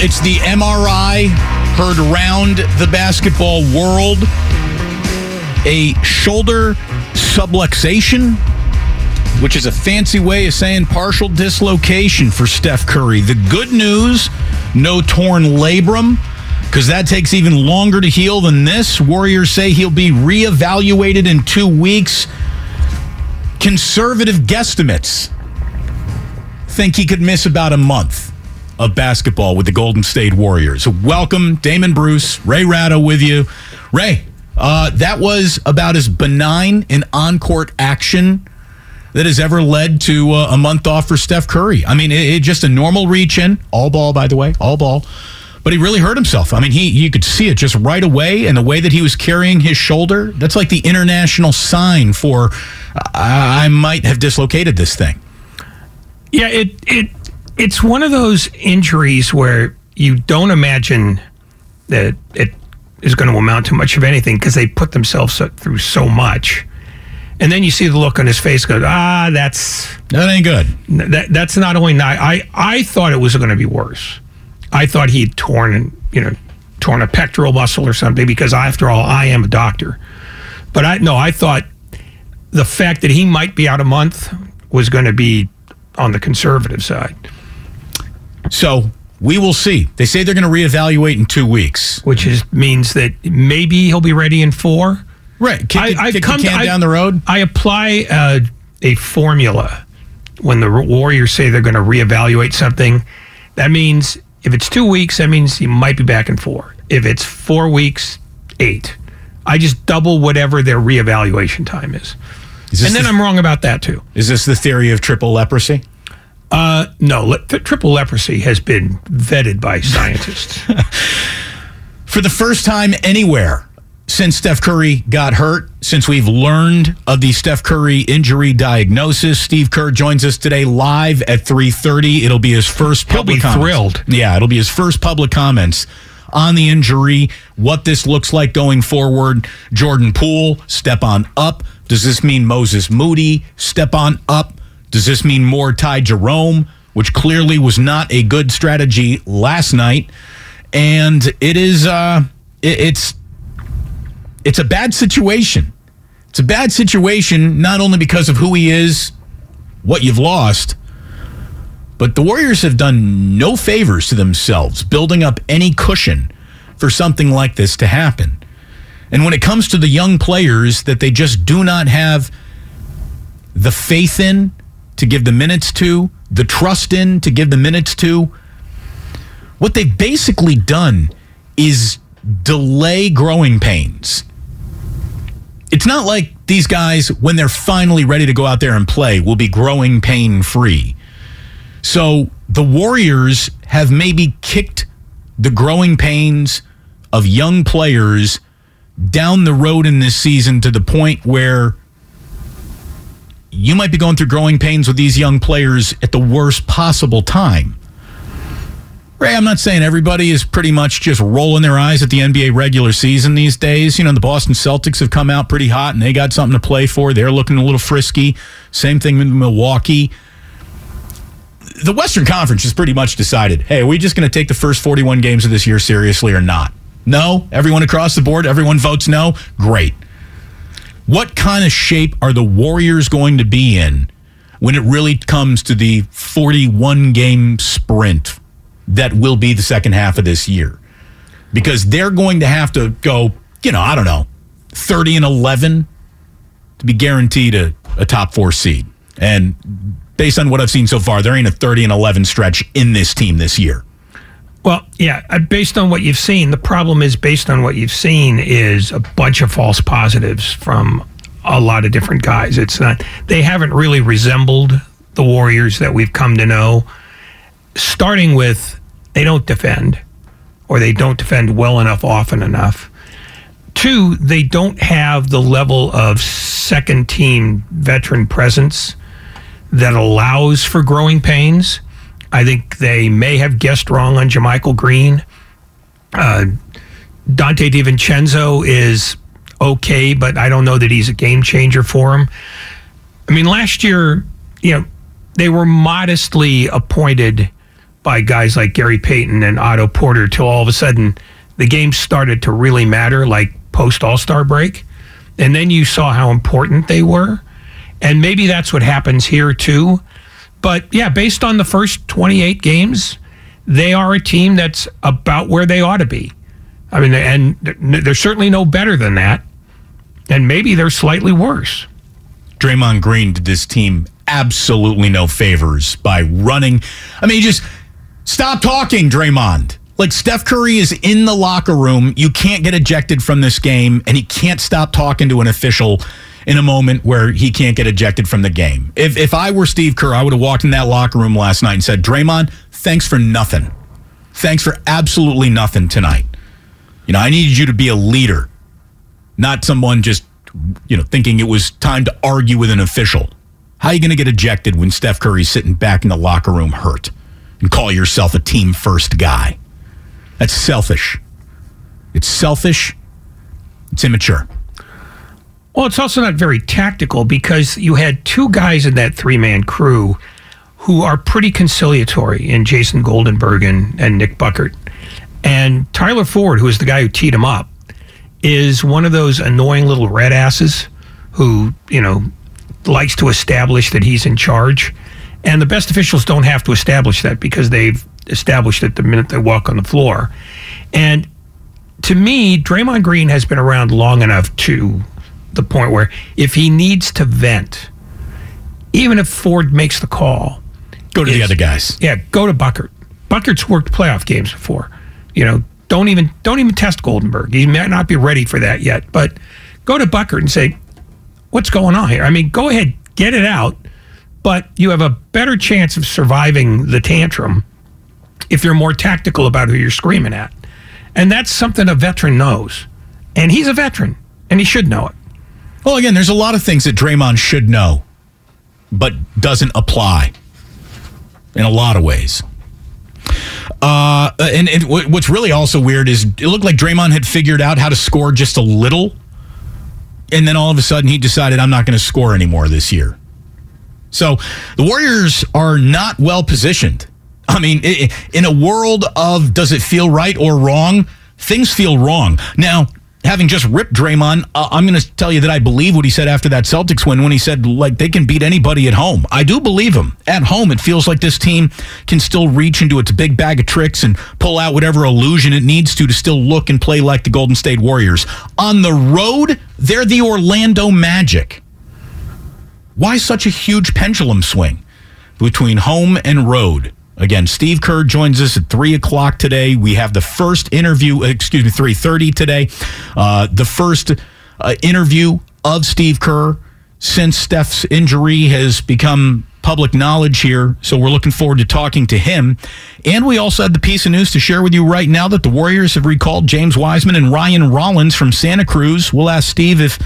It's the MRI heard around the basketball world. A shoulder subluxation, which is a fancy way of saying partial dislocation for Steph Curry. The good news no torn labrum, because that takes even longer to heal than this. Warriors say he'll be reevaluated in two weeks. Conservative guesstimates think he could miss about a month of basketball with the Golden State Warriors. Welcome, Damon Bruce, Ray Ratto with you. Ray, uh, that was about as benign an on court action that has ever led to uh, a month off for Steph Curry. I mean, it, it just a normal reach in, all ball, by the way, all ball. But he really hurt himself. I mean, he you could see it just right away, and the way that he was carrying his shoulder. That's like the international sign for I, I might have dislocated this thing. Yeah, it it it's one of those injuries where you don't imagine that it is going to amount to much of anything because they put themselves through so much. And then you see the look on his face go, ah, that's That ain't good. that, that's not only not. I I thought it was going to be worse. I thought he had torn, you know, torn a pectoral muscle or something because after all, I am a doctor. But I no, I thought the fact that he might be out a month was going to be on the conservative side, So we will see. They say they're going to reevaluate in two weeks. which is means that maybe he'll be ready in four. Right. Kick, the, I've kick come the to- I- down the road. I apply uh, a formula when the Warriors say they're going to reevaluate something. That means if it's two weeks, that means he might be back in four. If it's four weeks, eight. I just double whatever their reevaluation time is. Is And then the, I'm wrong about that too. is this the theory of triple leprosy? Uh, no, le- th- triple leprosy has been vetted by scientists. For the first time anywhere since Steph Curry got hurt, since we've learned of the Steph Curry injury diagnosis, Steve Kerr joins us today live at 3:30. It'll be his first He'll public be comments. thrilled. Yeah, it'll be his first public comments on the injury, what this looks like going forward. Jordan Poole, step on up. Does this mean Moses Moody, step on up? Does this mean more Ty Jerome, which clearly was not a good strategy last night? And it is, uh, it- it's, it's a bad situation. It's a bad situation, not only because of who he is, what you've lost, but the Warriors have done no favors to themselves building up any cushion for something like this to happen. And when it comes to the young players that they just do not have the faith in to give the minutes to, the trust in to give the minutes to, what they've basically done is delay growing pains. It's not like these guys, when they're finally ready to go out there and play, will be growing pain free. So the Warriors have maybe kicked the growing pains of young players down the road in this season to the point where you might be going through growing pains with these young players at the worst possible time. Ray, I'm not saying everybody is pretty much just rolling their eyes at the NBA regular season these days. You know, the Boston Celtics have come out pretty hot and they got something to play for. They're looking a little frisky. Same thing with Milwaukee. The Western Conference has pretty much decided hey, are we just going to take the first 41 games of this year seriously or not? No. Everyone across the board, everyone votes no. Great. What kind of shape are the Warriors going to be in when it really comes to the 41 game sprint that will be the second half of this year? Because they're going to have to go, you know, I don't know, 30 and 11 to be guaranteed a, a top four seed. And based on what I've seen so far, there ain't a 30 and 11 stretch in this team this year. Well, yeah, uh, based on what you've seen, the problem is based on what you've seen is a bunch of false positives from a lot of different guys. It's not they haven't really resembled the Warriors that we've come to know. Starting with they don't defend or they don't defend well enough often enough. Two, they don't have the level of second team veteran presence that allows for growing pains. I think they may have guessed wrong on JaMychal Green. Uh, Donte DiVincenzo is okay, but I don't know that he's a game changer for him. I mean, last year, you know, they were modestly appointed by guys like Gary Payton and Otto Porter till all of a sudden the game started to really matter, like post All Star break. And then you saw how important they were. And maybe that's what happens here too. But yeah, based on the first 28 games, they are a team that's about where they ought to be. I mean, and they're certainly no better than that. And maybe they're slightly worse. Draymond Green did this team absolutely no favors by running. I mean, just stop talking, Draymond. Like Steph Curry is in the locker room. You can't get ejected from this game, and he can't stop talking to an official in a moment where he can't get ejected from the game. If, if I were Steve Kerr, I would have walked in that locker room last night and said, Draymond, thanks for nothing. Thanks for absolutely nothing tonight. You know, I needed you to be a leader, not someone just, you know, thinking it was time to argue with an official. How are you going to get ejected when Steph Curry's sitting back in the locker room hurt and call yourself a team first guy? That's selfish. It's selfish. It's immature. Well, it's also not very tactical because you had two guys in that three man crew who are pretty conciliatory in Jason Goldenberg and, and Nick Buchert. And Tyler Ford, who is the guy who teed him up, is one of those annoying little red asses who, you know, likes to establish that he's in charge. And the best officials don't have to establish that because they've established it the minute they walk on the floor. And to me, Draymond Green has been around long enough to the point where if he needs to vent, even if Ford makes the call, go to is, the other guys. Yeah, go to Buchert. Buchert's worked playoff games before. You know, don't even don't even test Goldenberg. He might not be ready for that yet, but go to Buchert and say, "What's going on here?" I mean, go ahead, get it out, but you have a better chance of surviving the tantrum if you're more tactical about who you're screaming at. And that's something a veteran knows. And he's a veteran, and he should know it. Well, again, there's a lot of things that Draymond should know, but doesn't apply in a lot of ways. Uh, and, and what's really also weird is it looked like Draymond had figured out how to score just a little, and then all of a sudden he decided I'm not going to score anymore this year. So the Warriors are not well positioned. I mean, in a world of does it feel right or wrong, things feel wrong. Now, having just ripped Draymond, uh, I'm going to tell you that I believe what he said after that Celtics win when he said like they can beat anybody at home. I do believe him. At home, it feels like this team can still reach into its big bag of tricks and pull out whatever illusion it needs to to still look and play like the Golden State Warriors. On the road, they're the Orlando Magic. Why such a huge pendulum swing between home and road? Again, Steve Kerr joins us at three o'clock today. We have the first interview, excuse me, three thirty today. Uh, the first uh, interview of Steve Kerr since Steph's injury has become public knowledge here. So we're looking forward to talking to him. And we also had the piece of news to share with you right now that the Warriors have recalled James Wiseman and Ryan Rollins from Santa Cruz. We'll ask Steve if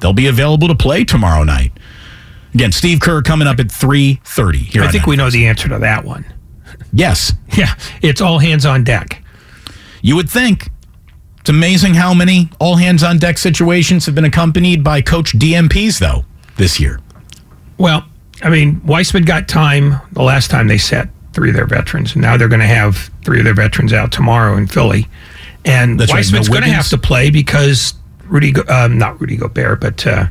they'll be available to play tomorrow night. Again, Steve Kerr coming up at 3.30 here I think we know the answer to that one. Yes. Yeah, it's all hands on deck. You would think. It's amazing how many all hands on deck situations have been accompanied by coach DNPs, though, this year. Well, I mean, Wiseman got time the last time they set three of their veterans, and now they're going to have three of their veterans out tomorrow in Philly. And That's right, Wiseman's no going to have to play because Rudy, Go- um, not Rudy Gobert, but uh,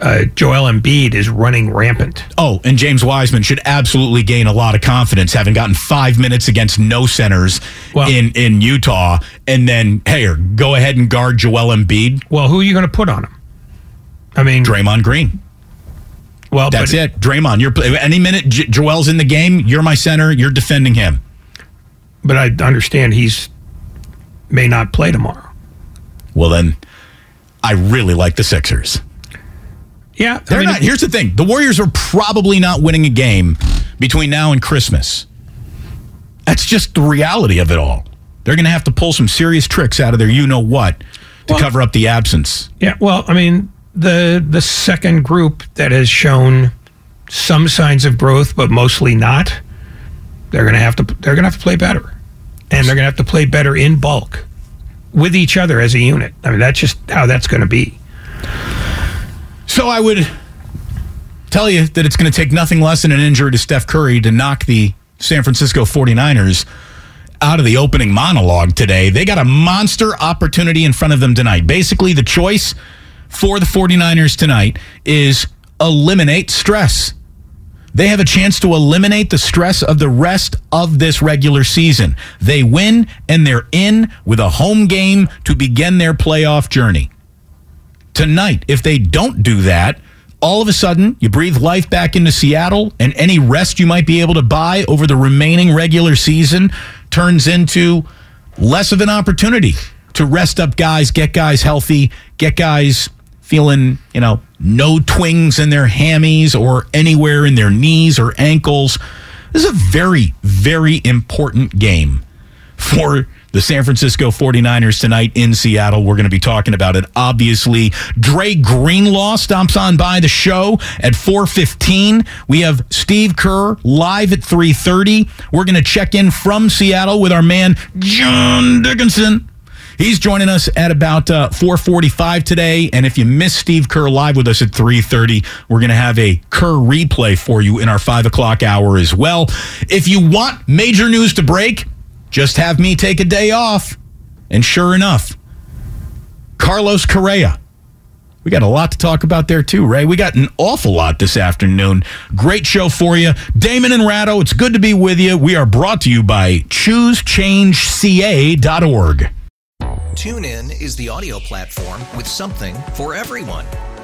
uh, Joel Embiid is running rampant. Oh, and James Wiseman should absolutely gain a lot of confidence, having gotten five minutes against no centers Well- in, in Utah, and then, hey, or go ahead and guard Joel Embiid, Well, who are you going to put on him? I mean, Draymond Green. well, That's but, it. Draymond, you're any minute J- Joel's in the game, you're my center, you're defending him. But I understand he's may not play tomorrow. Well, then, I really like the Sixers. Yeah, They're I mean, not. Here's the thing: the Warriors are probably not winning a game between now and Christmas. That's just the reality of it all. They're going to have to pull some serious tricks out of their you know what to Well- cover up the absence. Yeah, well, I mean, the the second group that has shown some signs of growth, but mostly not, they're gonna have to they're gonna have to play better, and they're gonna have to play better in bulk with each other as a unit. I mean, that's just how that's going to be. So I would tell you that it's going to take nothing less than an injury to Steph Curry to knock the San Francisco 49ers out of the opening monologue today. They got a monster opportunity in front of them tonight. Basically, the choice for the 49ers tonight is eliminate stress. They have a chance to eliminate the stress of the rest of this regular season. They win and they're in with a home game to begin their playoff journey tonight. If they don't do that, all of a sudden you breathe life back into Seattle, and any rest you might be able to buy over the remaining regular season turns into less of an opportunity to rest up guys, get guys healthy, get guys feeling, you know, no twings in their hammies or anywhere in their knees or ankles. This is a very, very important game for the San Francisco 49ers tonight in Seattle. We're going to be talking about it. Obviously, Dre Greenlaw stomps on by the show at 4:15. We have Steve Kerr live at 3:30. We're going to check in from Seattle with our man John Dickinson. He's joining us at about uh, 4:45 today, and if you miss Steve Kerr live with us at 3:30, we're going to have a Kerr replay for you in our five o'clock hour as well. If you want major news to break, just have me take a day off, and sure enough, Carlos Correa. We got a lot to talk about there too, Ray. We got an awful lot this afternoon. Great show for you. Damon and Ratto, it's good to be with you. We are brought to you by ChooseChangeCA.org. TuneIn is the audio platform with something for everyone.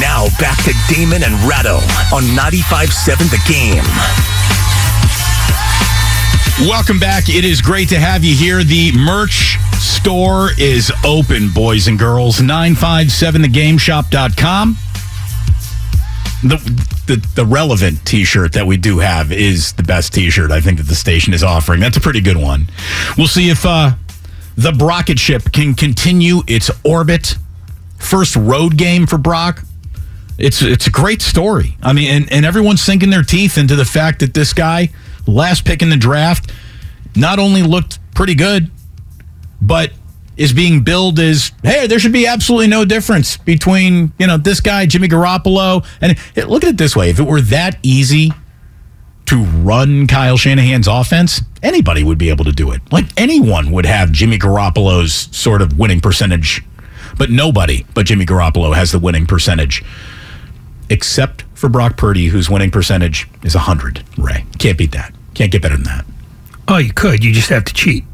Now back to Damon and Ratto on 95.7 The Game. Welcome back. It is great to have you here. The merch store is open, boys and girls. 957thegameshop.com. the, the the relevant T-shirt that we do have is the best T-shirt I think that the station is offering. That's a pretty good one. We'll see if uh, the Brocket ship can continue its orbit. First road game for Brock. It's it's a great story. I mean, and, and everyone's sinking their teeth into the fact that this guy, last pick in the draft, not only looked pretty good, but is being billed as hey, there should be absolutely no difference between you know this guy Jimmy Garoppolo and look at it this way: if it were that easy to run Kyle Shanahan's offense, anybody would be able to do it. Like anyone would have Jimmy Garoppolo's sort of winning percentage, but nobody but Jimmy Garoppolo has the winning percentage. Except for Brock Purdy, whose winning percentage is 100, Ray. Can't beat that. Can't get better than that. Oh, you could. You just have to cheat.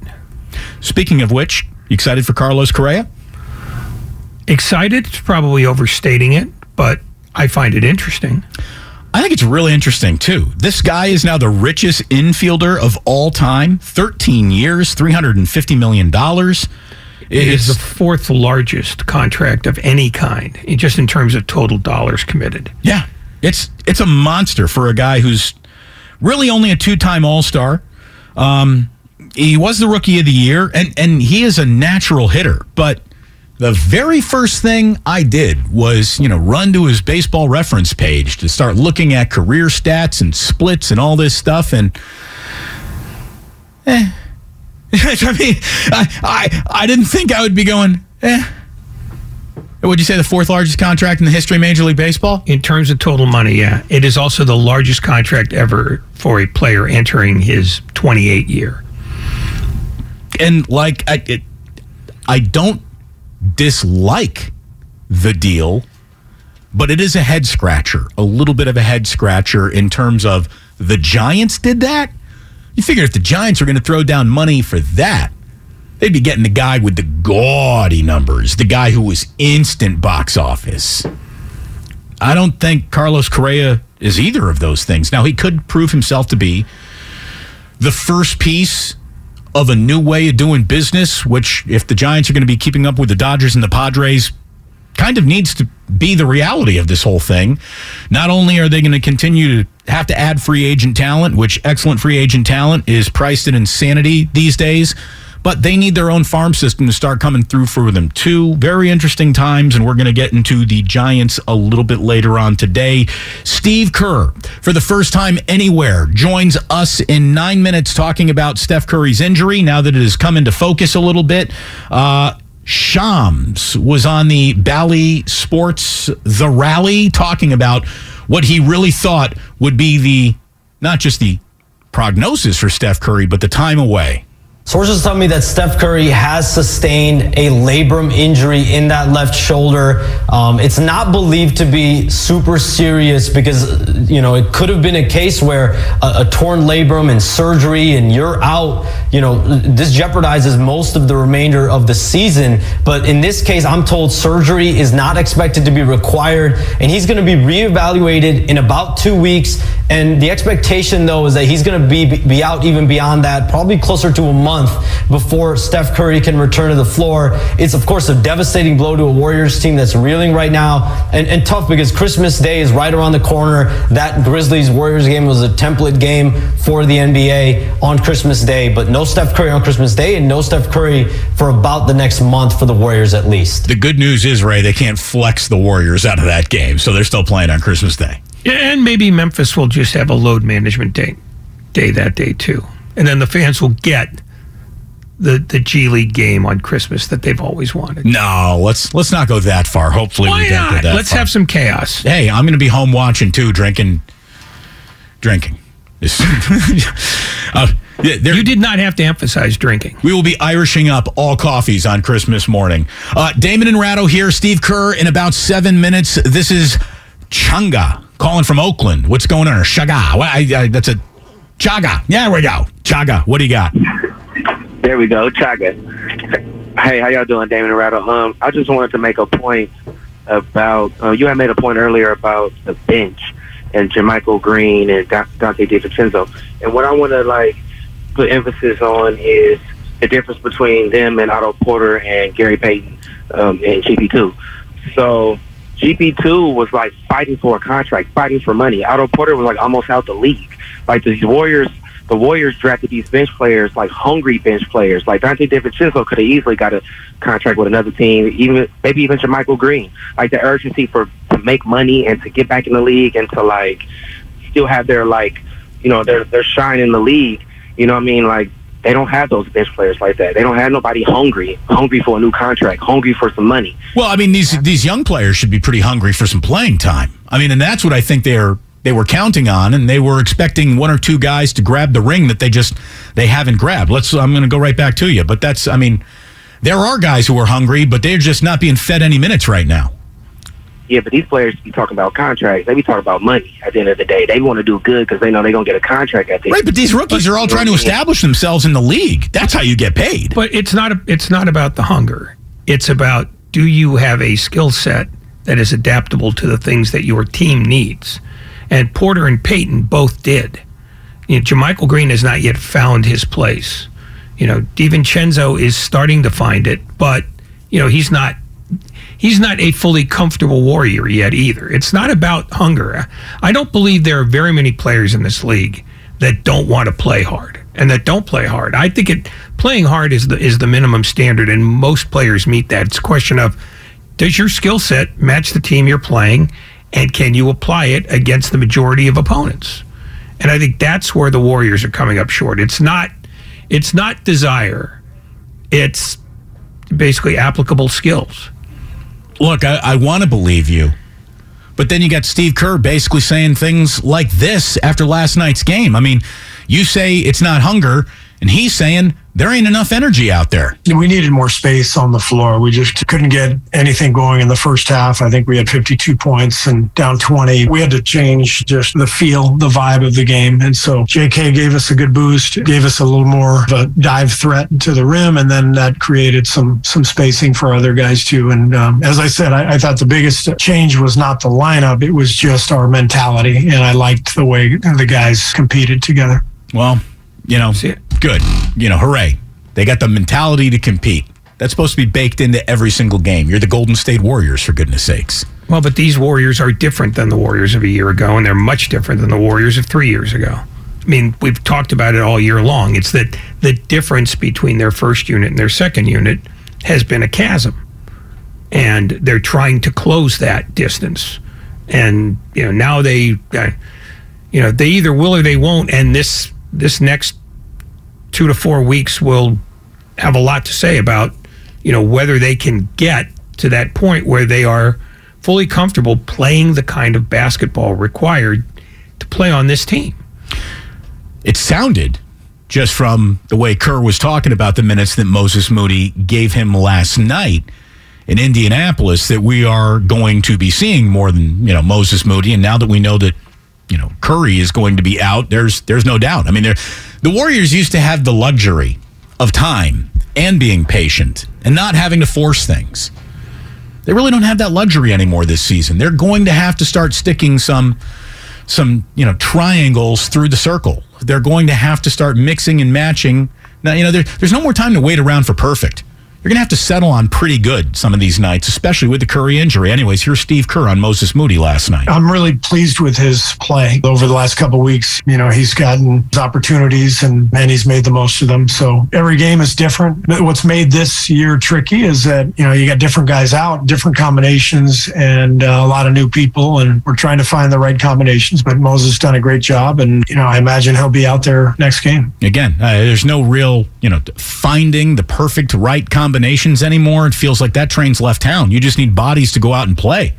Speaking of which, you excited for Carlos Correa? Excited? It's probably overstating it, but I find it interesting. I think it's really interesting too. This guy is now the richest infielder of all time. 13 years, $350 million. It is the fourth largest contract of any kind, in- just in terms of total dollars committed. Yeah. It's it's a monster for a guy who's really only a two-time All-Star. Um, he was the rookie of the year and and he is a natural hitter, but the very first thing I did was, you know, run to his baseball reference page to start looking at career stats and splits and all this stuff and eh. I mean, I, I I didn't think I would be going, eh. Would you say the fourth largest contract in the history of Major League Baseball? In terms of total money, yeah. It is also the largest contract ever for a player entering his 28 year. and like I, it, I don't dislike the deal, but it is a head scratcher, a little bit of a head scratcher in terms of the Giants did that. You figure if the Giants are going to throw down money for that, they'd be getting the guy with the gaudy numbers, the guy who was instant box office. I don't think Carlos Correa is either of those things. Now he could prove himself to be the first piece of a new way of doing business, which, if the Giants are going to be keeping up with the Dodgers and the Padres, kind of needs to be the reality of this whole thing. Not only are they going to continue to have to add free agent talent, which excellent free agent talent is priced at insanity these days, but they need their own farm system to start coming through for them too. Very interesting times, and we're going to get into the Giants a little bit later on today. Steve Kerr, for the first time anywhere, joins us in nine minutes talking about Steph Curry's injury now that it has come into focus a little bit. Uh, Shams was on the Bally Sports The Rally talking about what he really thought would be the not just the prognosis for Steph Curry, but the time away. Sources tell me that Steph Curry has sustained a labrum injury in that left shoulder. Um, it's not believed to be super serious because, you know, it could have been a case where a, a torn labrum and surgery and you're out. You know, this jeopardizes most of the remainder of the season. But in this case, I'm told surgery is not expected to be required and he's going to be reevaluated in about two weeks. And the expectation, though, is that he's going to be, be out even beyond that, probably closer to a month before Steph Curry can return to the floor. It's, of course, a devastating blow to a Warriors team that's reeling right now and, and tough because Christmas Day is right around the corner. That Grizzlies Warriors game was a template game for the NBA on Christmas Day, but no Steph Curry on Christmas Day and no Steph Curry for about the next month for the Warriors at least. The good news is, Ray, they can't flex the Warriors out of that game, so they're still playing on Christmas Day. And maybe Memphis will just have a load management day, day that day too. And then the fans will get the, the G League game on Christmas that they've always wanted. No, let's let's not go that far. Hopefully, Why we don't not? go that Let's far. have some chaos. Hey, I'm going to be home watching too, drinking, drinking. This- uh, there- You did not have to emphasize drinking. we will be Irishing up all coffees on Christmas morning. Uh, Damon and Ratto here. Steve Kerr in about seven minutes. This is Changa calling from Oakland. What's going on? Or Chaga. What, I, I, that's a Chaga. Yeah, there we go. Chaga. What do you got? There we go, Chaga. Hey, how y'all doing, Damon Rattle? Um, I just wanted to make a point about uh, you had made a point earlier about the bench and JaMychal Green and Da- Donte DiVincenzo, and what I want to like put emphasis on is the difference between them and Otto Porter and Gary Payton um, and GP2. So GP2 was like fighting for a contract, fighting for money. Otto Porter was like almost out the league. Like the Warriors, the Warriors drafted these bench players, like hungry bench players. Like Donte DiVincenzo could have easily got a contract with another team, even maybe even Michael Green. Like the urgency for to make money and to get back in the league and to like still have their like, you know, their their shine in the league. You know what I mean? Like they don't have those bench players like that. They don't have nobody hungry, hungry for a new contract, hungry for some money. Well, I mean, these these young players should be pretty hungry for some playing time. I mean, and that's what I think they're they were counting on, and they were expecting one or two guys to grab the ring that they just they haven't grabbed. Let's. I'm going to go right back to you, but that's. I mean, there are guys who are hungry, but they're just not being fed any minutes right now. Yeah, but these players be talking about contracts. They be talking about money. At the end of the day, they want to do good because they know they're gonna get a contract at the Right, but these rookies are all trying to establish themselves in the league. That's how you get paid. But it's not a, it's not about the hunger. It's about do you have a skill set that is adaptable to the things that your team needs? And Porter and Payton both did. You know, JaMychal Green has not yet found his place. You know, DiVincenzo is starting to find it, but you know he's not he's not a fully comfortable warrior yet either. It's not about hunger. I don't believe there are very many players in this league that don't want to play hard and that don't play hard. I think it playing hard is the is the minimum standard and most players meet that. It's a question of does your skill set match the team you're playing and can you apply it against the majority of opponents? And I think that's where the Warriors are coming up short. It's not it's not desire. It's basically applicable skills look, I, I want to believe you. But then you got Steve Kerr basically saying things like this after last night's game. I mean, you say it's not hunger, and he's saying there ain't enough energy out there. We needed more space on the floor. We just couldn't get anything going in the first half. I think we had 52 points and down 20. We had to change just the feel, the vibe of the game. And so JK gave us a good boost, gave us a little more of a dive threat to the rim, and then that created some some spacing for other guys too. And um, as I said, I, I thought the biggest change was not the lineup; it was just our mentality, and I liked the way the guys competed together. Well, you know, good. You know, hooray. They got the mentality to compete. That's supposed to be baked into every single game. You're the Golden State Warriors, for goodness sakes. Well, but these Warriors are different than the Warriors of a year ago, and they're much different than the Warriors of three years ago. I mean, we've talked about it all year long. It's that the difference between their first unit and their second unit has been a chasm. And they're trying to close that distance. And, you know, now they, uh, you know, they either will or they won't. And this, this next two to four weeks will have a lot to say about, you know, whether they can get to that point where they are fully comfortable playing the kind of basketball required to play on this team. It sounded just from the way Kerr was talking about the minutes that Moses Moody gave him last night in Indianapolis that we are going to be seeing more than, you know, Moses Moody. And now that we know that, you know, Curry is going to be out, there's there's no doubt. I mean, the Warriors used to have the luxury of time and being patient and not having to force things. They really don't have that luxury anymore this season. They're going to have to start sticking some some, you know, triangles through the circle. They're going to have to start mixing and matching. Now, you know, there, there's no more time to wait around for perfect. You're going to have to settle on pretty good some of these nights, especially with the Curry injury. Anyways, here's Steve Kerr on Moses Moody last night. I'm really pleased with his play over the last couple weeks. You know, he's gotten his opportunities and, and he's made the most of them. So every game is different. What's made this year tricky is that, you know, you got different guys out, different combinations, and uh, a lot of new people. And we're trying to find the right combinations. But Moses done a great job. And, you know, I imagine he'll be out there next game. Again, uh, there's no real, you know, finding the perfect right combination combinations anymore. It feels like that train's left town. You just need bodies to go out and play.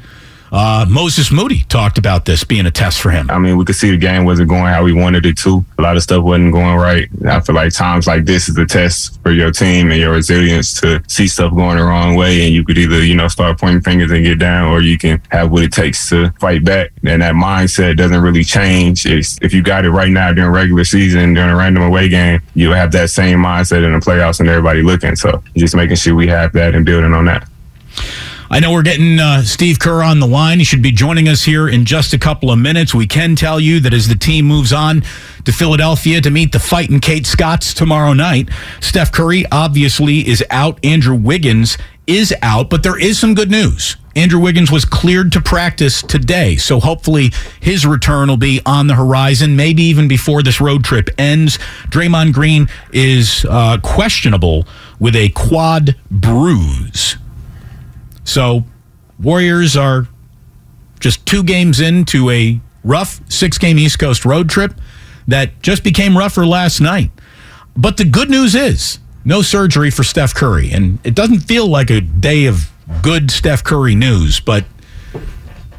Uh, Moses Moody talked about this being a test for him. I mean, we could see the game wasn't going how we wanted it to. A lot of stuff wasn't going right. I feel like times like this is a test for your team and your resilience to see stuff going the wrong way. And you could either, you know, start pointing fingers and get down, or you can have what it takes to fight back. And that mindset doesn't really change. It's, if you got it right now during regular season, during a random away game, you'll have that same mindset in the playoffs and everybody looking. So just making sure we have that and building on that. I know we're getting uh, Steve Kerr on the line. He should be joining us here in just a couple of minutes. We can tell you that as the team moves on to Philadelphia to meet the fighting Kate Scotts tomorrow night, Steph Curry obviously is out. Andrew Wiggins is out, but there is some good news. Andrew Wiggins was cleared to practice today, so hopefully his return will be on the horizon, maybe even before this road trip ends. Draymond Green is uh, questionable with a quad bruise. So, Warriors are just two games into a rough six game East Coast road trip that just became rougher last night. But the good news is no surgery for Steph Curry. And it doesn't feel like a day of good Steph Curry news, but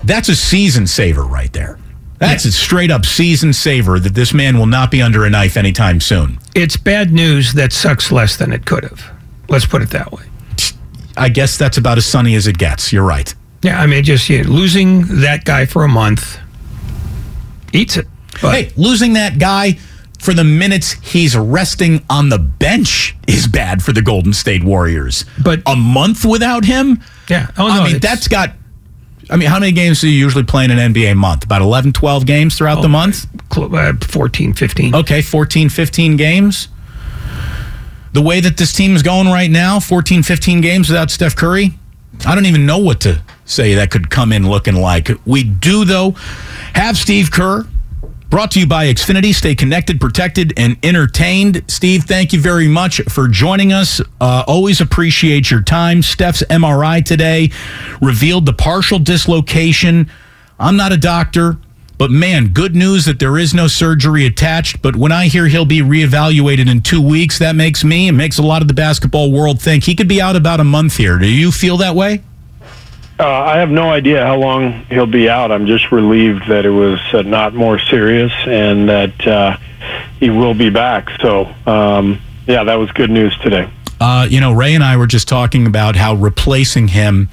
that's a season saver right there. That's a straight up season saver that this man will not be under a knife anytime soon. It's bad news that sucks less than it could have. Let's put it that way. I guess that's about as sunny as it gets. You're right. Yeah, I mean, just yeah, losing that guy for a month eats it. But hey, losing that guy for the minutes he's resting on the bench is bad for the Golden State Warriors. But a month without him? Yeah. Oh, no, I mean, that's got. I mean, how many games do you usually play in an NBA month? About 11, 12 games throughout Oh, the month? uh, 14, 15. Okay, 14, 15 games. The way that this team is going right now, 14, 15 games without Steph Curry, I don't even know what to say that could come in looking like. We do, though, have Steve Kerr. Brought to you by Xfinity. Stay connected, protected, and entertained. Steve, thank you very much for joining us. Uh, always appreciate your time. Steph's MRI today revealed the partial dislocation. I'm not a doctor, but man, good news that there is no surgery attached. But when I hear he'll be reevaluated in two weeks, that makes me and makes a lot of the basketball world think he could be out about a month here. Do you feel that way? Uh, I have no idea how long he'll be out. I'm just relieved that it was uh, not more serious and that uh, he will be back. So, um, yeah, that was good news today. Uh, you know, Ray and I were just talking about how replacing him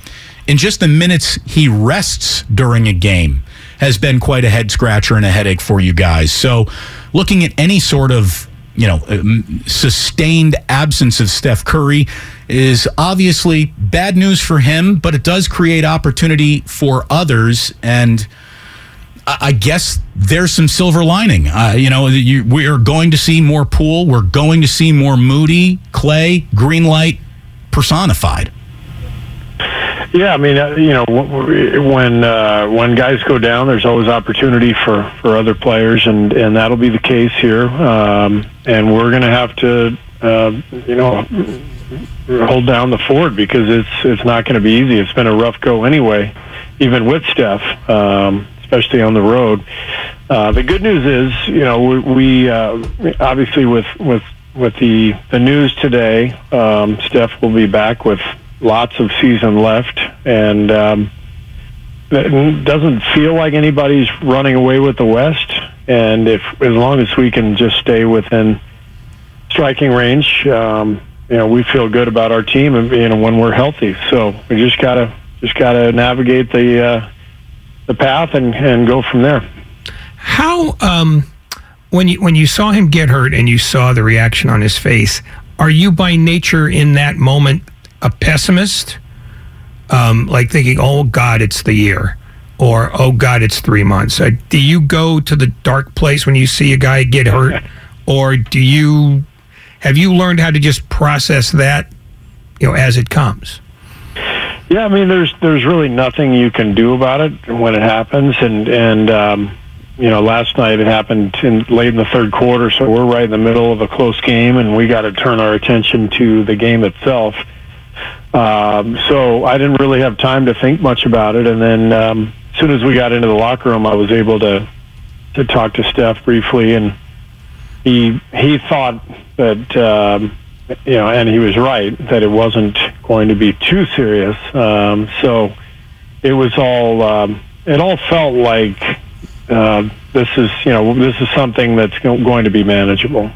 in just the minutes he rests during a game has been quite a head scratcher and a headache for you guys. So, looking at any sort of you know um, sustained absence of Steph Curry is obviously bad news for him, but it does create opportunity for others and. I I guess there's some silver lining. Uh, you know, you, we are going to see more Poole. We're going to see more Moody, Klay, Greenlight personified. Yeah, I mean, uh, you know, when uh, when guys go down, there's always opportunity for, for other players, and, and that'll be the case here. Um, and we're going to have to, uh, you know, hold down the fort because it's it's not going to be easy. It's been a rough go anyway, even with Steph, um, especially on the road. Uh, the good news is, you know, we, we uh, obviously with with with the the news today, um, Steph will be back with lots of season left, and um, it doesn't feel like anybody's running away with the West. And if as long as we can just stay within striking range, um, you know, we feel good about our team, and you know, when we're healthy. So we just gotta just gotta navigate the uh, the path and and go from there. How um when you when you saw him get hurt and you saw the reaction on his face, are you by nature in that moment a pessimist? Um, like thinking, "Oh God, it's the year," or "Oh God, it's three months." Uh, do you go to the dark place when you see a guy get hurt, or do you have you learned how to just process that, you know, as it comes? Yeah, I mean, there's there's really nothing you can do about it when it happens, and and um, you know, last night it happened in late in the third quarter, so we're right in the middle of a close game, and we got to turn our attention to the game itself. Um, so I didn't really have time to think much about it, and then um, as soon as we got into the locker room, I was able to to talk to Steph briefly, and he he thought that um, you know, and he was right that it wasn't going to be too serious. Um, so it was all um, it all felt like uh, this is you know this is something that's going to be manageable.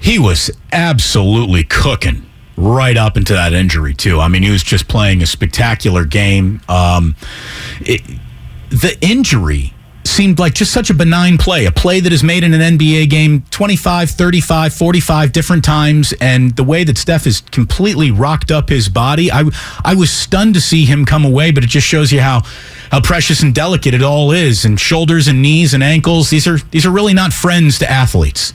He was absolutely cooking right up into that injury too. I mean, he was just playing a spectacular game. Um, it, the injury seemed like just such a benign play, a play that is made in an NBA game 25, 35, 45 different times. And the way that Steph has completely rocked up his body, I, I was stunned to see him come away, but it just shows you how, how precious and delicate it all is. And shoulders and knees and ankles, these are, these are really not friends to athletes.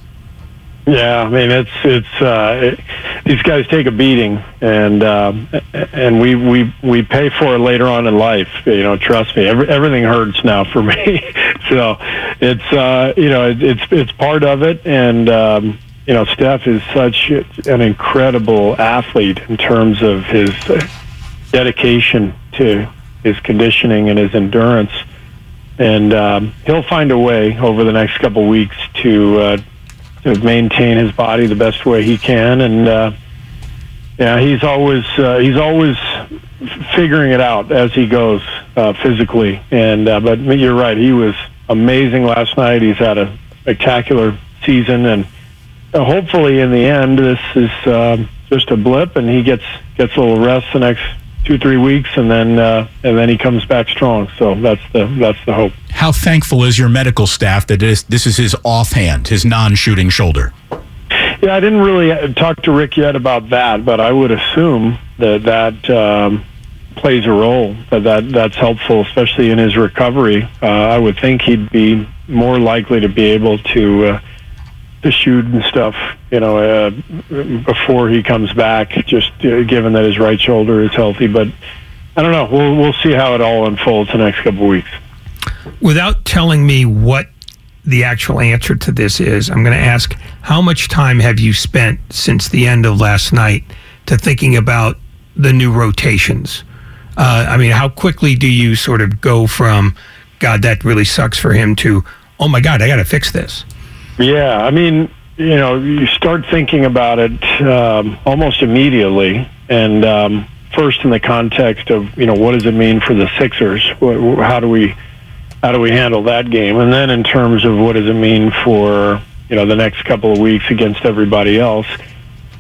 Yeah, I mean it's it's uh, it, these guys take a beating, and um, and we we we pay for it later on in life. You know, trust me, every, everything hurts now for me. so it's uh, you know it, it's it's part of it, and um, you know Steph is such an incredible athlete in terms of his dedication to his conditioning and his endurance, and um, he'll find a way over the next couple weeks to. Uh, to maintain his body the best way he can, and uh, yeah, he's always uh, he's always figuring it out as he goes uh, physically. And uh, but you're right, he was amazing last night. He's had a spectacular season, and uh, hopefully in the end, this is um, just a blip, and he gets gets a little rest the next two three weeks, and then uh, and then he comes back strong. So that's the that's the hope. How thankful is your medical staff that this, this is his offhand, his non-shooting shoulder? Yeah, I didn't really uh, talk to Rick yet about that, but I would assume that that um, plays a role. That, that that's helpful, especially in his recovery. Uh, I would think he'd be more likely to be able to. Uh, shoot and stuff, you know, uh, before he comes back. Just uh, given that his right shoulder is healthy, but I don't know. We'll we'll see how it all unfolds the next couple weeks. Without telling me what the actual answer to this is, I'm going to ask how much time have you spent since the end of last night to thinking about the new rotations? Uh, I mean, how quickly do you sort of go from, God, that really sucks for him to, oh my God, I got to fix this? Yeah, I mean, you know, you start thinking about it um, almost immediately, and um, first in the context of you know what does it mean for the Sixers? How do we how do we handle that game? And then in terms of what does it mean for you know the next couple of weeks against everybody else?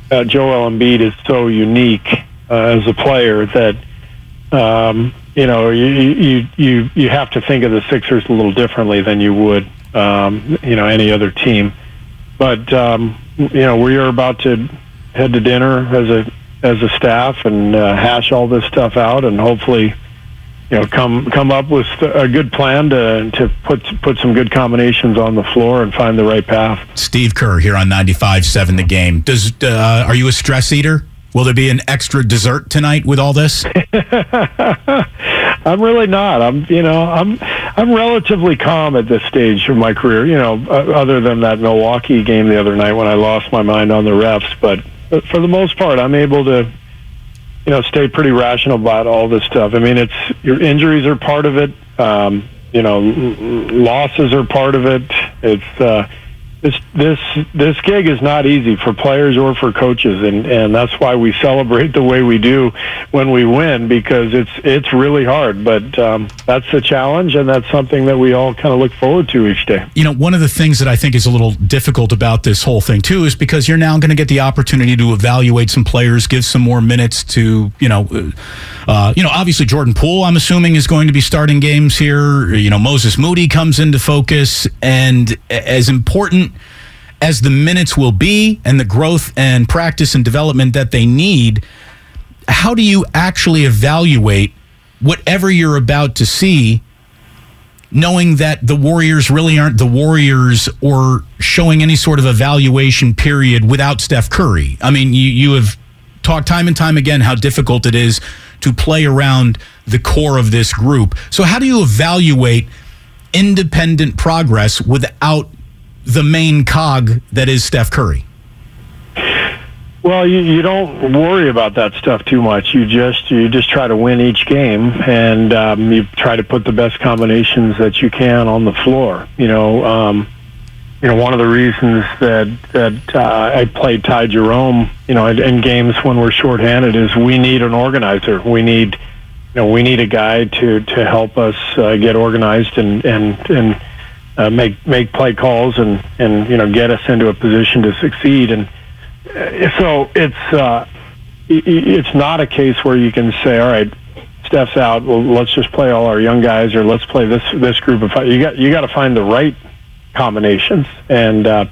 Uh, Joel Embiid is so unique uh, as a player that um, you know you, you you you have to think of the Sixers a little differently than you would um, you know any other team. But um, you know we are about to head to dinner as a as a staff and uh, hash all this stuff out, and hopefully, you know, come come up with a good plan to to put put some good combinations on the floor and find the right path. Steve Kerr here on 95.7 The Game. Does uh, are you a stress eater? Will there be an extra dessert tonight with all this? I'm really not. I'm, you know, I'm, I'm relatively calm at this stage of my career. You know, other than that Milwaukee game the other night when I lost my mind on the refs, but for the most part, I'm able to, you know, stay pretty rational about all this stuff. I mean, it's your injuries are part of it. Um, you know, losses are part of it. It's uh, this this this gig is not easy for players or for coaches and and that's why we celebrate the way we do when we win because it's it's really hard. But um, that's the challenge and that's something that we all kind of look forward to each day. You know one of the things that i think is a little difficult about this whole thing too is because you're now going to get the opportunity to evaluate some players give some more minutes to you know uh, you know obviously jordan poole i'm assuming is going to be starting games here. You know moses moody comes into focus and as important as the minutes will be and the growth and practice and development that they need, how do you actually evaluate whatever you're about to see, knowing that the Warriors really aren't the Warriors or showing any sort of evaluation period without Steph Curry? I mean, you, you have talked time and time again how difficult it is to play around the core of this group. So, how do you evaluate independent progress without the main cog that is Steph Curry? Well, you, you don't worry about that stuff too much. You just you just try to win each game, and um, you try to put the best combinations that you can on the floor. You know, um, you know one of the reasons that that uh, I played Ty Jerome, you know, in, in games when we're shorthanded, is we need an organizer. We need, you know, we need a guy to to help us uh, get organized and and and uh, make make play calls and and you know get us into a position to succeed. And uh, so it's uh, it's not a case where you can say, all right, Steph's out. Well, let's just play all our young guys, or let's play this this group of. You got you got to find the right combinations, and uh,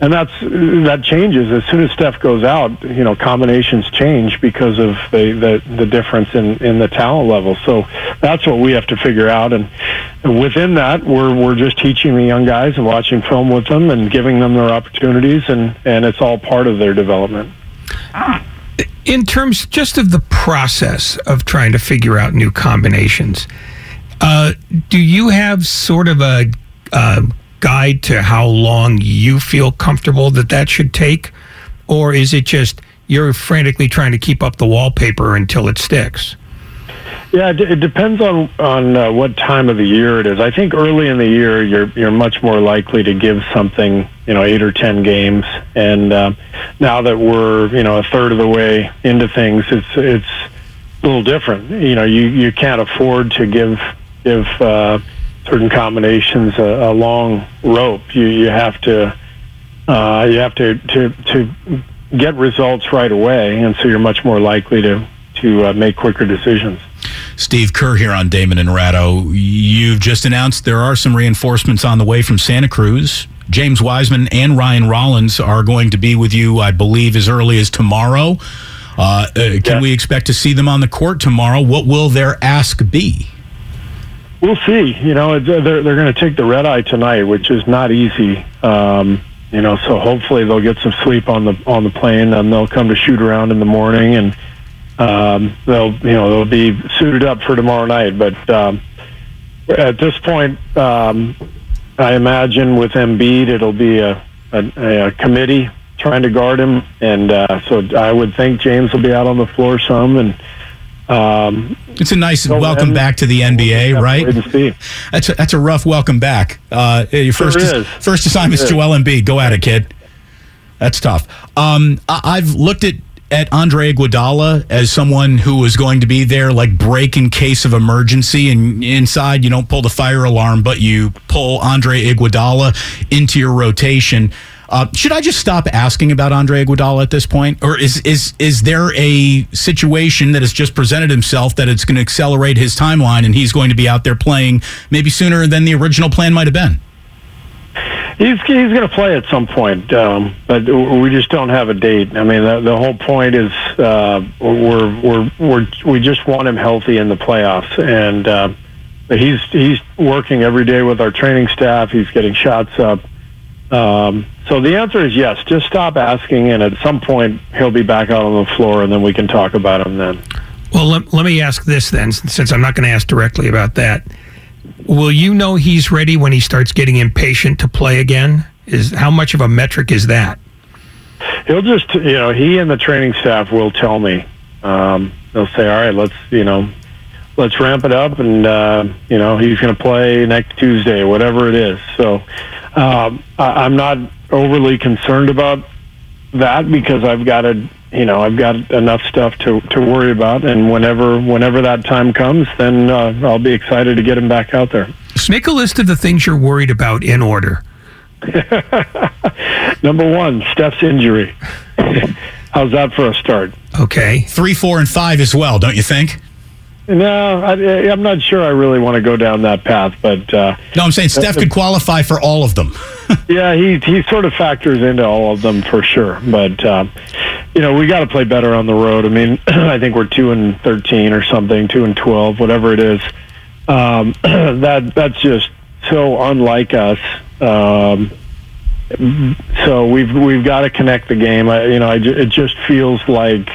and that's that changes as soon as Steph goes out. You know, combinations change because of the the, the difference in, in the talent level. So that's what we have to figure out. And within that, we're we're just teaching the young guys and watching film with them and giving them their opportunities, and and it's all part of their development. In terms just of the process of trying to figure out new combinations, uh, do you have sort of a, a guide to how long you feel comfortable that that should take? Or is it just you're frantically trying to keep up the wallpaper until it sticks? Yeah, it, depends on on uh, what time of the year it is. I think early in the year, you're you're much more likely to give something, you know, eight or ten games. And uh, now that we're you know a third of the way into things, it's it's a little different. You know, you you can't afford to give give uh, certain combinations a, a long rope. You you have to uh, you have to to to get results right away, and so you're much more likely to to uh, make quicker decisions. Steve Kerr here on Damon and Ratto. You've just announced there are some reinforcements on the way from Santa Cruz. James Wiseman and Ryan Rollins are going to be with you, I believe, as early as tomorrow. Uh, uh, can Yeah. we expect to see them on the court tomorrow? What will their ask be? We'll see. You know, they're they're going to take the red eye tonight, which is not easy. Um, you know, so hopefully they'll get some sleep on the on the plane, and they'll come to shoot around in the morning, and um, they'll you know they'll be suited up for tomorrow night. But um, at this point, um, I imagine with Embiid, it'll be a, a, a committee trying to guard him, and uh, so I would think James will be out on the floor some, and um, It's a nice So welcome back to the NBA, right? wait to see. That's a, that's a rough welcome back. Uh, your Sure first is. first assignment's It is. Joel Embiid. Go at it, kid. That's tough. Um, I, I've looked at at Andre Iguodala as someone who was going to be there, like break in case of emergency. And inside, you don't pull the fire alarm, but you pull Andre Iguodala into your rotation. Uh, should I just stop asking about Andre Iguodala at this point, or is is is there a situation that has just presented himself that it's going to accelerate his timeline, and he's going to be out there playing maybe sooner than the original plan might have been? He's he's going to play at some point, um, but we just don't have a date. I mean, the, the whole point is uh, we're we're we're we just want him healthy in the playoffs, and uh, he's he's working every day with our training staff. He's getting shots up. Um, so the answer is yes. Just stop asking, and at some point he'll be back out on the floor, and then we can talk about him then. Well, let, let me ask this then, since I'm not going to ask directly about that. Will you know he's ready when he starts getting impatient to play again? Is how much of a metric is that? He'll just, you know, he and the training staff will tell me. Um, they'll say, "All right, let's, you know, let's ramp it up," and uh, you know, he's going to play next Tuesday, whatever it is. So um, I, I'm not overly concerned about that because I've got a, you know, I've got enough stuff to to worry about, and whenever whenever that time comes, then uh, I'll be excited to get him back out there. Make a list of the things you're worried about in order. Number one, Steph's injury. How's that for a start? Okay. Three, four, and five as well, don't you think? No, I, I'm not sure I really want to go down that path, but uh, No, I'm saying Steph could qualify for all of them. yeah, he he sort of factors into all of them for sure. But um, you know, we got to play better on the road. I mean, I think we're two and thirteen or something, two and twelve, whatever it is. Um, that that's just so unlike us. Um, so we've we've got to connect the game. I, you know, I, it just feels like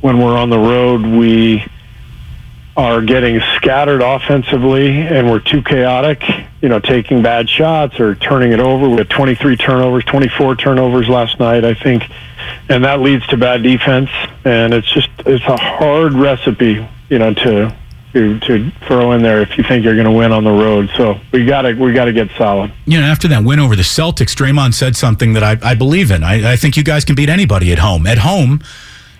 when we're on the road, we are getting scattered offensively and we're too chaotic, you know, taking bad shots or turning it over. We had 23 turnovers, 24 turnovers last night, I think, and that leads to bad defense. And it's just it's a hard recipe, you know, to to to throw in there if you think you're going to win on the road. So we got to we got to get solid. You know, after that win over the Celtics, Draymond said something that I, I believe in. I, I think you guys can beat anybody at home. At home,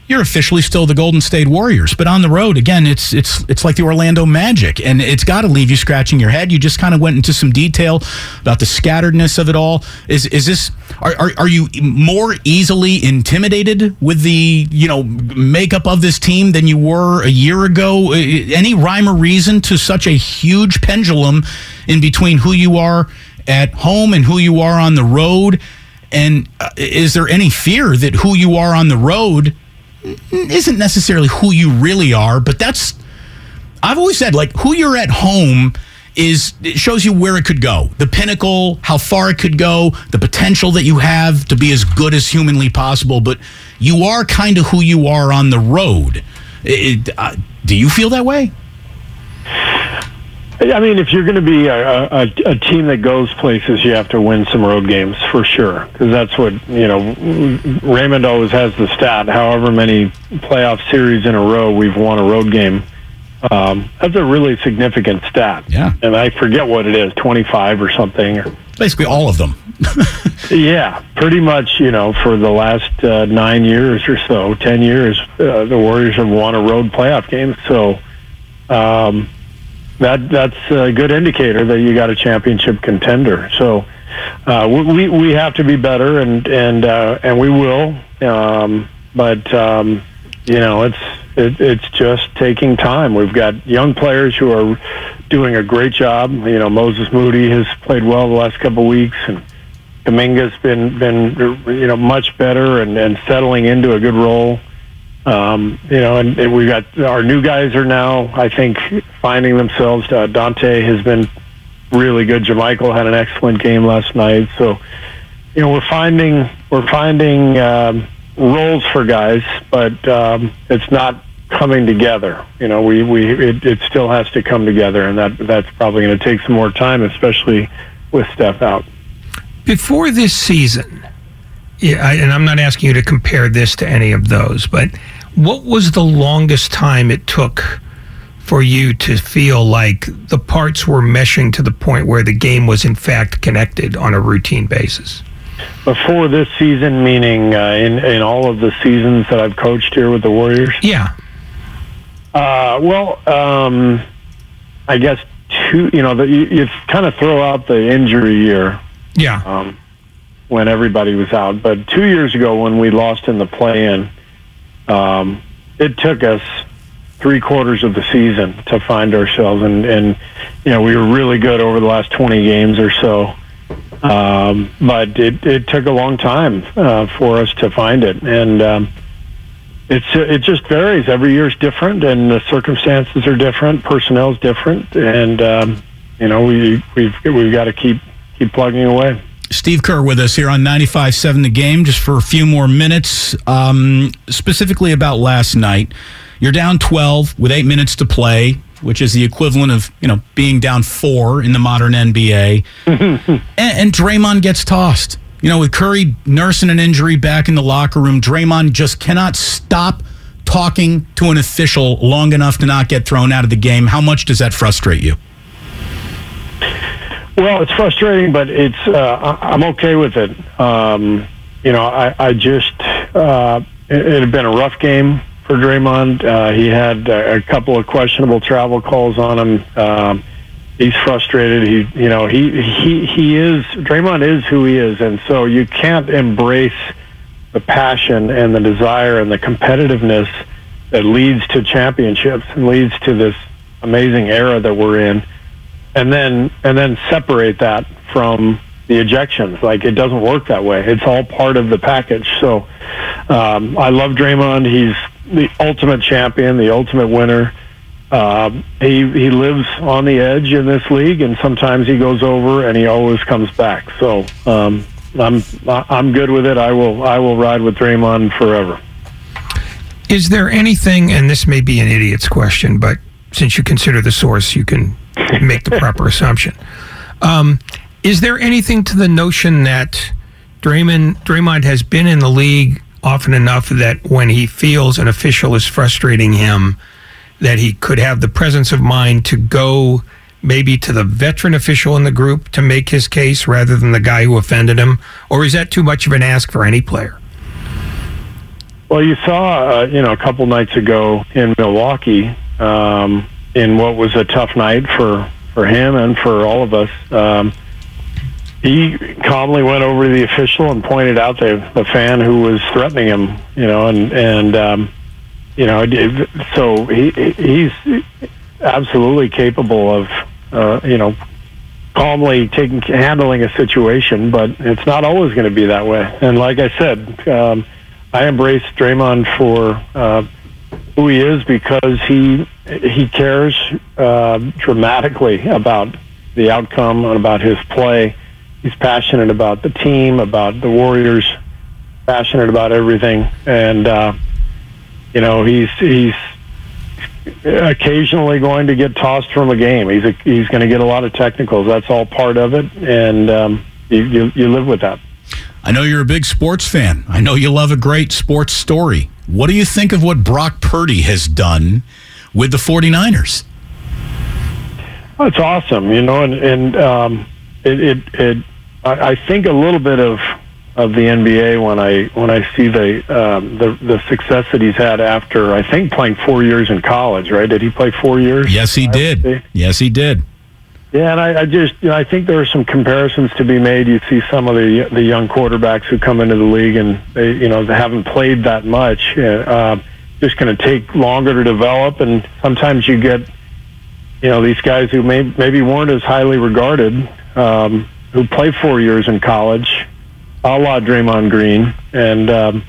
you're officially still the Golden State Warriors, but on the road, again, it's it's it's like the Orlando Magic, and it's got to leave you scratching your head. You just kind of went into some detail about the scatteredness of it all. Is is this are, are are you more easily intimidated with the you know makeup of this team than you were a year ago? Any rhyme or reason to such a huge pendulum in between who you are at home and who you are on the road? And uh, is there any fear that who you are on the road isn't necessarily who you really are, but that's I've always said like who you're at home is it shows you where it could go. The pinnacle, how far it could go, the potential that you have to be as good as humanly possible, but you are kind of who you are on the road. It, uh, do you feel that way? I mean, if you're going to be a, a, a team that goes places, you have to win some road games for sure. Because that's what you know. Draymond always has the stat. However many playoff series in a row we've won a road game. Um, that's a really significant stat. Yeah. And I forget what it is, 25 or something. Or, Basically, all of them. yeah, pretty much. You know, for the last uh, nine years or so, ten years, uh, the Warriors have won a road playoff game. So. Um, that that's a good indicator that you got a championship contender. So uh, we we have to be better, and and uh, and we will. Um, but um, you know, it's it, it's just taking time. We've got young players who are doing a great job. You know, Moses Moody has played well the last couple of weeks, and Kuminga's been been you know much better and, and settling into a good role. Um, you know, and, and we got our new guys are now, I think, finding themselves. Uh, Donte has been really good. JaMychal had an excellent game last night. So, you know, we're finding we're finding um, roles for guys, but um, it's not coming together. You know, we we it, it still has to come together, and that that's probably going to take some more time, especially with Steph out. Before this season, yeah, I, and I'm not asking you to compare this to any of those, but what was the longest time it took for you to feel like the parts were meshing to the point where the game was in fact connected on a routine basis? Before this season, meaning uh, in in all of the seasons that I've coached here with the Warriors. Yeah. Uh, well, um, I guess two. You know, the, you, you kind of throw out the injury year. Yeah. Um, when everybody was out, but two years ago when we lost in the play-in, um, it took us three quarters of the season to find ourselves, and and you know we were really good over the last twenty games or so. Um, but it, it took a long time uh, for us to find it, and um, it's it just varies. Every year is different, and the circumstances are different. Personnel's different, and um, you know we we've we've got to keep keep plugging away. Steve Kerr with us here on 95.7 The Game just for a few more minutes. Um, specifically about last night. You're down 12 with eight minutes to play, which is the equivalent of, you know, being down four in the modern NBA. and, and Draymond gets tossed. You know, with Curry nursing an injury back in the locker room, Draymond just cannot stop talking to an official long enough to not get thrown out of the game. How much does that frustrate you? Well, it's frustrating, but it's uh, I'm okay with it. Um, you know, I, I just uh, it, it had been a rough game for Draymond. Uh, he had a, a couple of questionable travel calls on him. Um, he's frustrated. He, you know, he he he is Draymond is who he is, and so you can't embrace the passion and the desire and the competitiveness that leads to championships and leads to this amazing era that we're in and then and then separate that from the ejections. Like it doesn't work that way. It's all part of the package. So um, I love Draymond. He's the ultimate champion, the ultimate winner. Uh, he he lives on the edge in this league, and sometimes he goes over, and he always comes back. So um, I'm I'm good with it. I will I will ride with Draymond forever. Is there anything, and this may be an idiot's question, but since you consider the source, you can make the proper assumption. Um, is there anything to the notion that Draymond Draymond has been in the league often enough that when he feels an official is frustrating him, that he could have the presence of mind to go maybe to the veteran official in the group to make his case rather than the guy who offended him, or is that too much of an ask for any player? Well, you saw, uh, you know, a couple nights ago in Milwaukee, um, in what was a tough night for for him and for all of us. Um, he calmly went over to the official and pointed out the the fan who was threatening him. You know, and and um, you know, so he he's absolutely capable of uh, you know calmly taking handling a situation, but it's not always going to be that way. And like I said, um, I embrace Draymond for uh, who he is because he he cares uh, dramatically about the outcome and about his play. He's passionate about the team, about the Warriors, passionate about everything, and uh, you know he's he's occasionally going to get tossed from a game. He's a, he's going to get a lot of technicals. That's all part of it, and um, you, you you live with that. I know you're a big sports fan. I know you love a great sports story. What do you think of what Brock Purdy has done with the 49ers? Well, it's awesome, you know, and and um, it it, it I, I think a little bit of of the NBA when I when I see the um, the the success that he's had after I think playing four years in college. Right? Did he play four years? Yes, he did. Yes, he did. Yeah, and I, I just you know, I think there are some comparisons to be made. You see some of the the young quarterbacks who come into the league and they you know they haven't played that much. Uh, just going to take longer to develop, and sometimes you get you know these guys who may, maybe weren't as highly regarded um, who play four years in college, a la Draymond Green and um,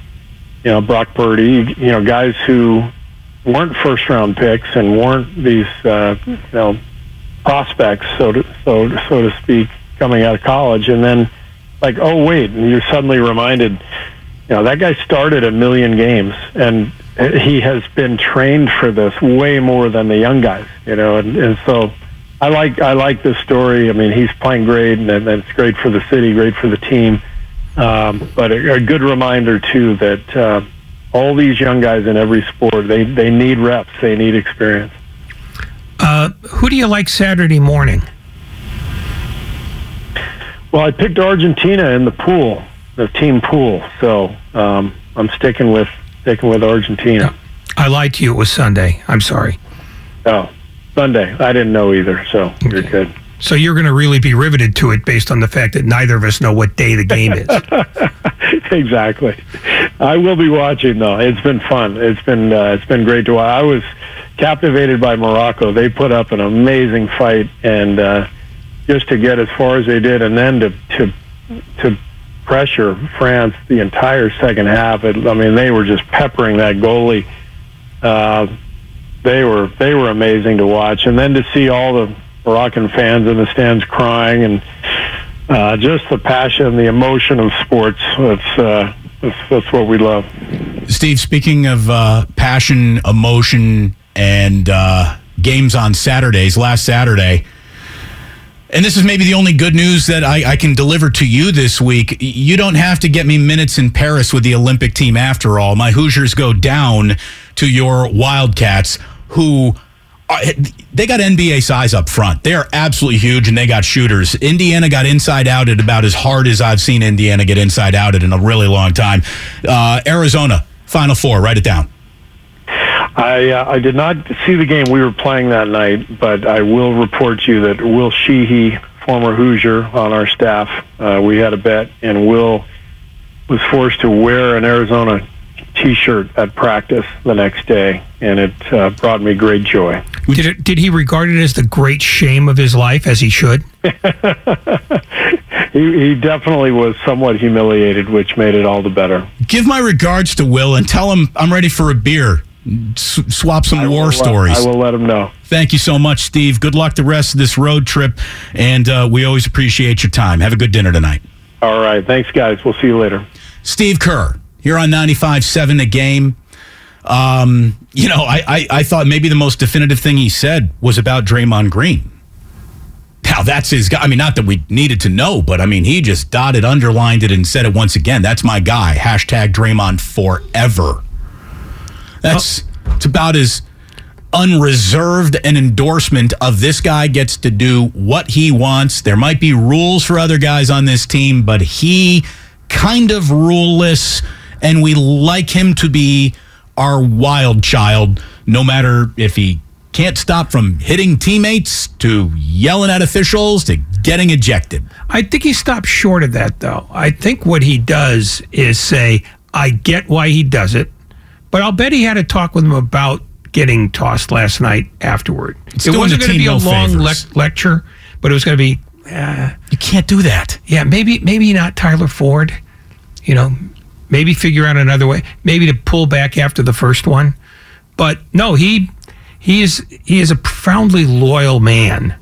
you know Brock Purdy. You know guys who weren't first round picks and weren't these uh, you know prospects, so to so so to speak, coming out of college, and then like, oh wait, and you're suddenly reminded, you know, that guy started a million games, and he has been trained for this way more than the young guys, you know, and, and so. I like I like this story. I mean, he's playing great, and, and it's great for the city, great for the team. Um, but a, a good reminder too that uh, all these young guys in every sport they they need reps, they need experience. Uh, who do you like Saturday morning? Well, I picked Argentina in the pool, the team pool. So um, I'm sticking with sticking with Argentina. I lied to you. It was Sunday. I'm sorry. Oh, Sunday. I didn't know either. So you're good. So you're going to really be riveted to it based on the fact that neither of us know what day the game is. exactly. I will be watching though. It's been fun. It's been uh, it's been great to watch. I was captivated by Morocco. They put up an amazing fight, and uh, just to get as far as they did, and then to to to pressure France the entire second half. It, I mean, they were just peppering that goalie. Uh, they were they were amazing to watch, and then to see all the Moroccan fans in the stands crying and uh, just the passion, the emotion of sports. That's, uh, that's that's what we love. Steve, speaking of uh, passion, emotion, and uh, games on Saturdays, last Saturday, and this is maybe the only good news that I, I, can deliver to you this week. You don't have to get me minutes in Paris with the Olympic team after all. My Hoosiers go down to your Wildcats, who they got NBA size up front. They are absolutely huge, and they got shooters. Indiana got inside out at about as hard as I've seen Indiana get inside out in a really long time. Uh, Arizona, Final Four, write it down. I uh, I did not see the game we were playing that night, but I will report to you that Will Sheehy, former Hoosier on our staff, uh, we had a bet, and Will was forced to wear an Arizona T-shirt at practice the next day, and it uh, brought me great joy. Did it, did he regard it as the great shame of his life, as he should? he, he definitely was somewhat humiliated, which made it all the better. Give my regards to Will and tell him I'm ready for a beer. S- swap some war stories. I will let him know. Thank you so much, Steve. Good luck the rest of this road trip, and uh, we always appreciate your time. Have a good dinner tonight. All right. Thanks, guys. We'll see you later. Steve Kerr here on 95.7 The Game. Um, you know, I, I, I thought maybe the most definitive thing he said was about Draymond Green. Now that's his guy. I mean, not that we needed to know, but I mean, he just dotted, underlined it, and said it once again. That's my guy. Hashtag Draymond forever. That's it's about as unreserved an endorsement of this guy gets to do what he wants. There might be rules for other guys on this team, but he kind of ruleless, and we like him to be our wild child, no matter if he can't stop from hitting teammates to yelling at officials to getting ejected. I think he stopped short of that, though. I think what he does is say, I get why he does it, but I'll bet he had a talk with him about getting tossed last night afterward. It's it wasn't going to be a no long favors. lec- lecture, but it was going to be uh, you can't do that. Yeah, maybe maybe not Tyler Ford. You know, maybe figure out another way. Maybe to pull back after the first one. But no, he he is he is a profoundly loyal man.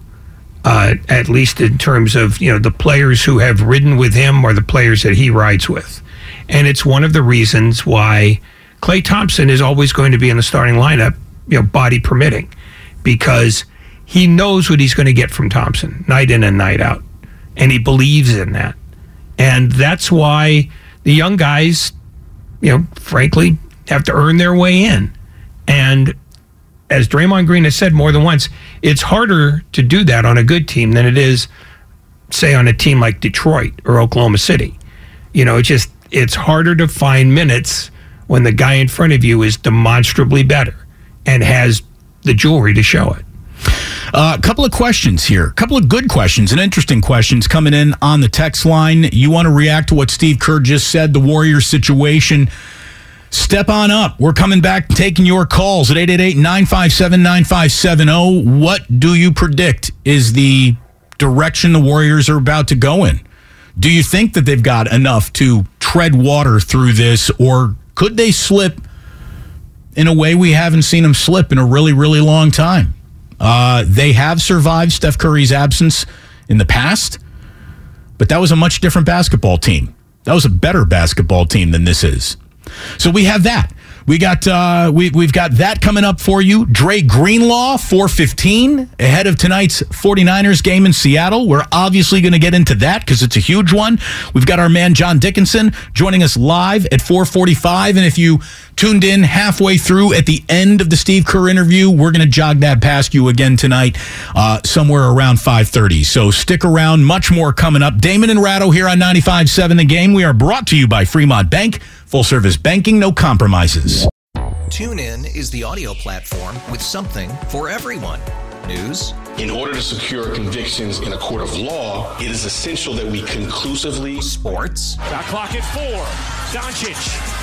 Uh, at least in terms of you know the players who have ridden with him or the players that he rides with, and it's one of the reasons why Klay Thompson is always going to be in the starting lineup, you know, body permitting, because he knows what he's going to get from Thompson night in and night out, and he believes in that, and that's why the young guys, you know, frankly, have to earn their way in, and as Draymond Green has said more than once, it's harder to do that on a good team than it is, say, on a team like Detroit or Oklahoma City. You know, it's just it's harder to find minutes when the guy in front of you is demonstrably better and has the jewelry to show it. A uh, couple of questions here. A couple of good questions and interesting questions coming in on the text line. You want to react to what Steve Kerr just said, the Warriors situation. Step on up. We're coming back taking your calls at 888 957 9570. What do you predict is the direction the Warriors are about to go in? Do you think that they've got enough to tread water through this, or could they slip in a way we haven't seen them slip in a really, really long time? Uh, they have survived Steph Curry's absence in the past, but that was a much different basketball team. That was a better basketball team than this is. So we have that. We got uh, we we've got that coming up for you. Dre Greenlaw, 415, ahead of tonight's 49ers game in Seattle. We're obviously going to get into that because it's a huge one. We've got our man John Dickinson joining us live at 445. And if you tuned in halfway through at the end of the Steve Kerr interview, we're going to jog that past you again tonight, uh, somewhere around 530. So stick around. Much more coming up. Damon and Ratto here on 95.7 The Game. We are brought to you by Fremont Bank. Full service banking, no compromises. TuneIn is the audio platform with something for everyone. News. In order to secure convictions in a court of law, it is essential that we conclusively. Sports. Shot clock at four. Doncic.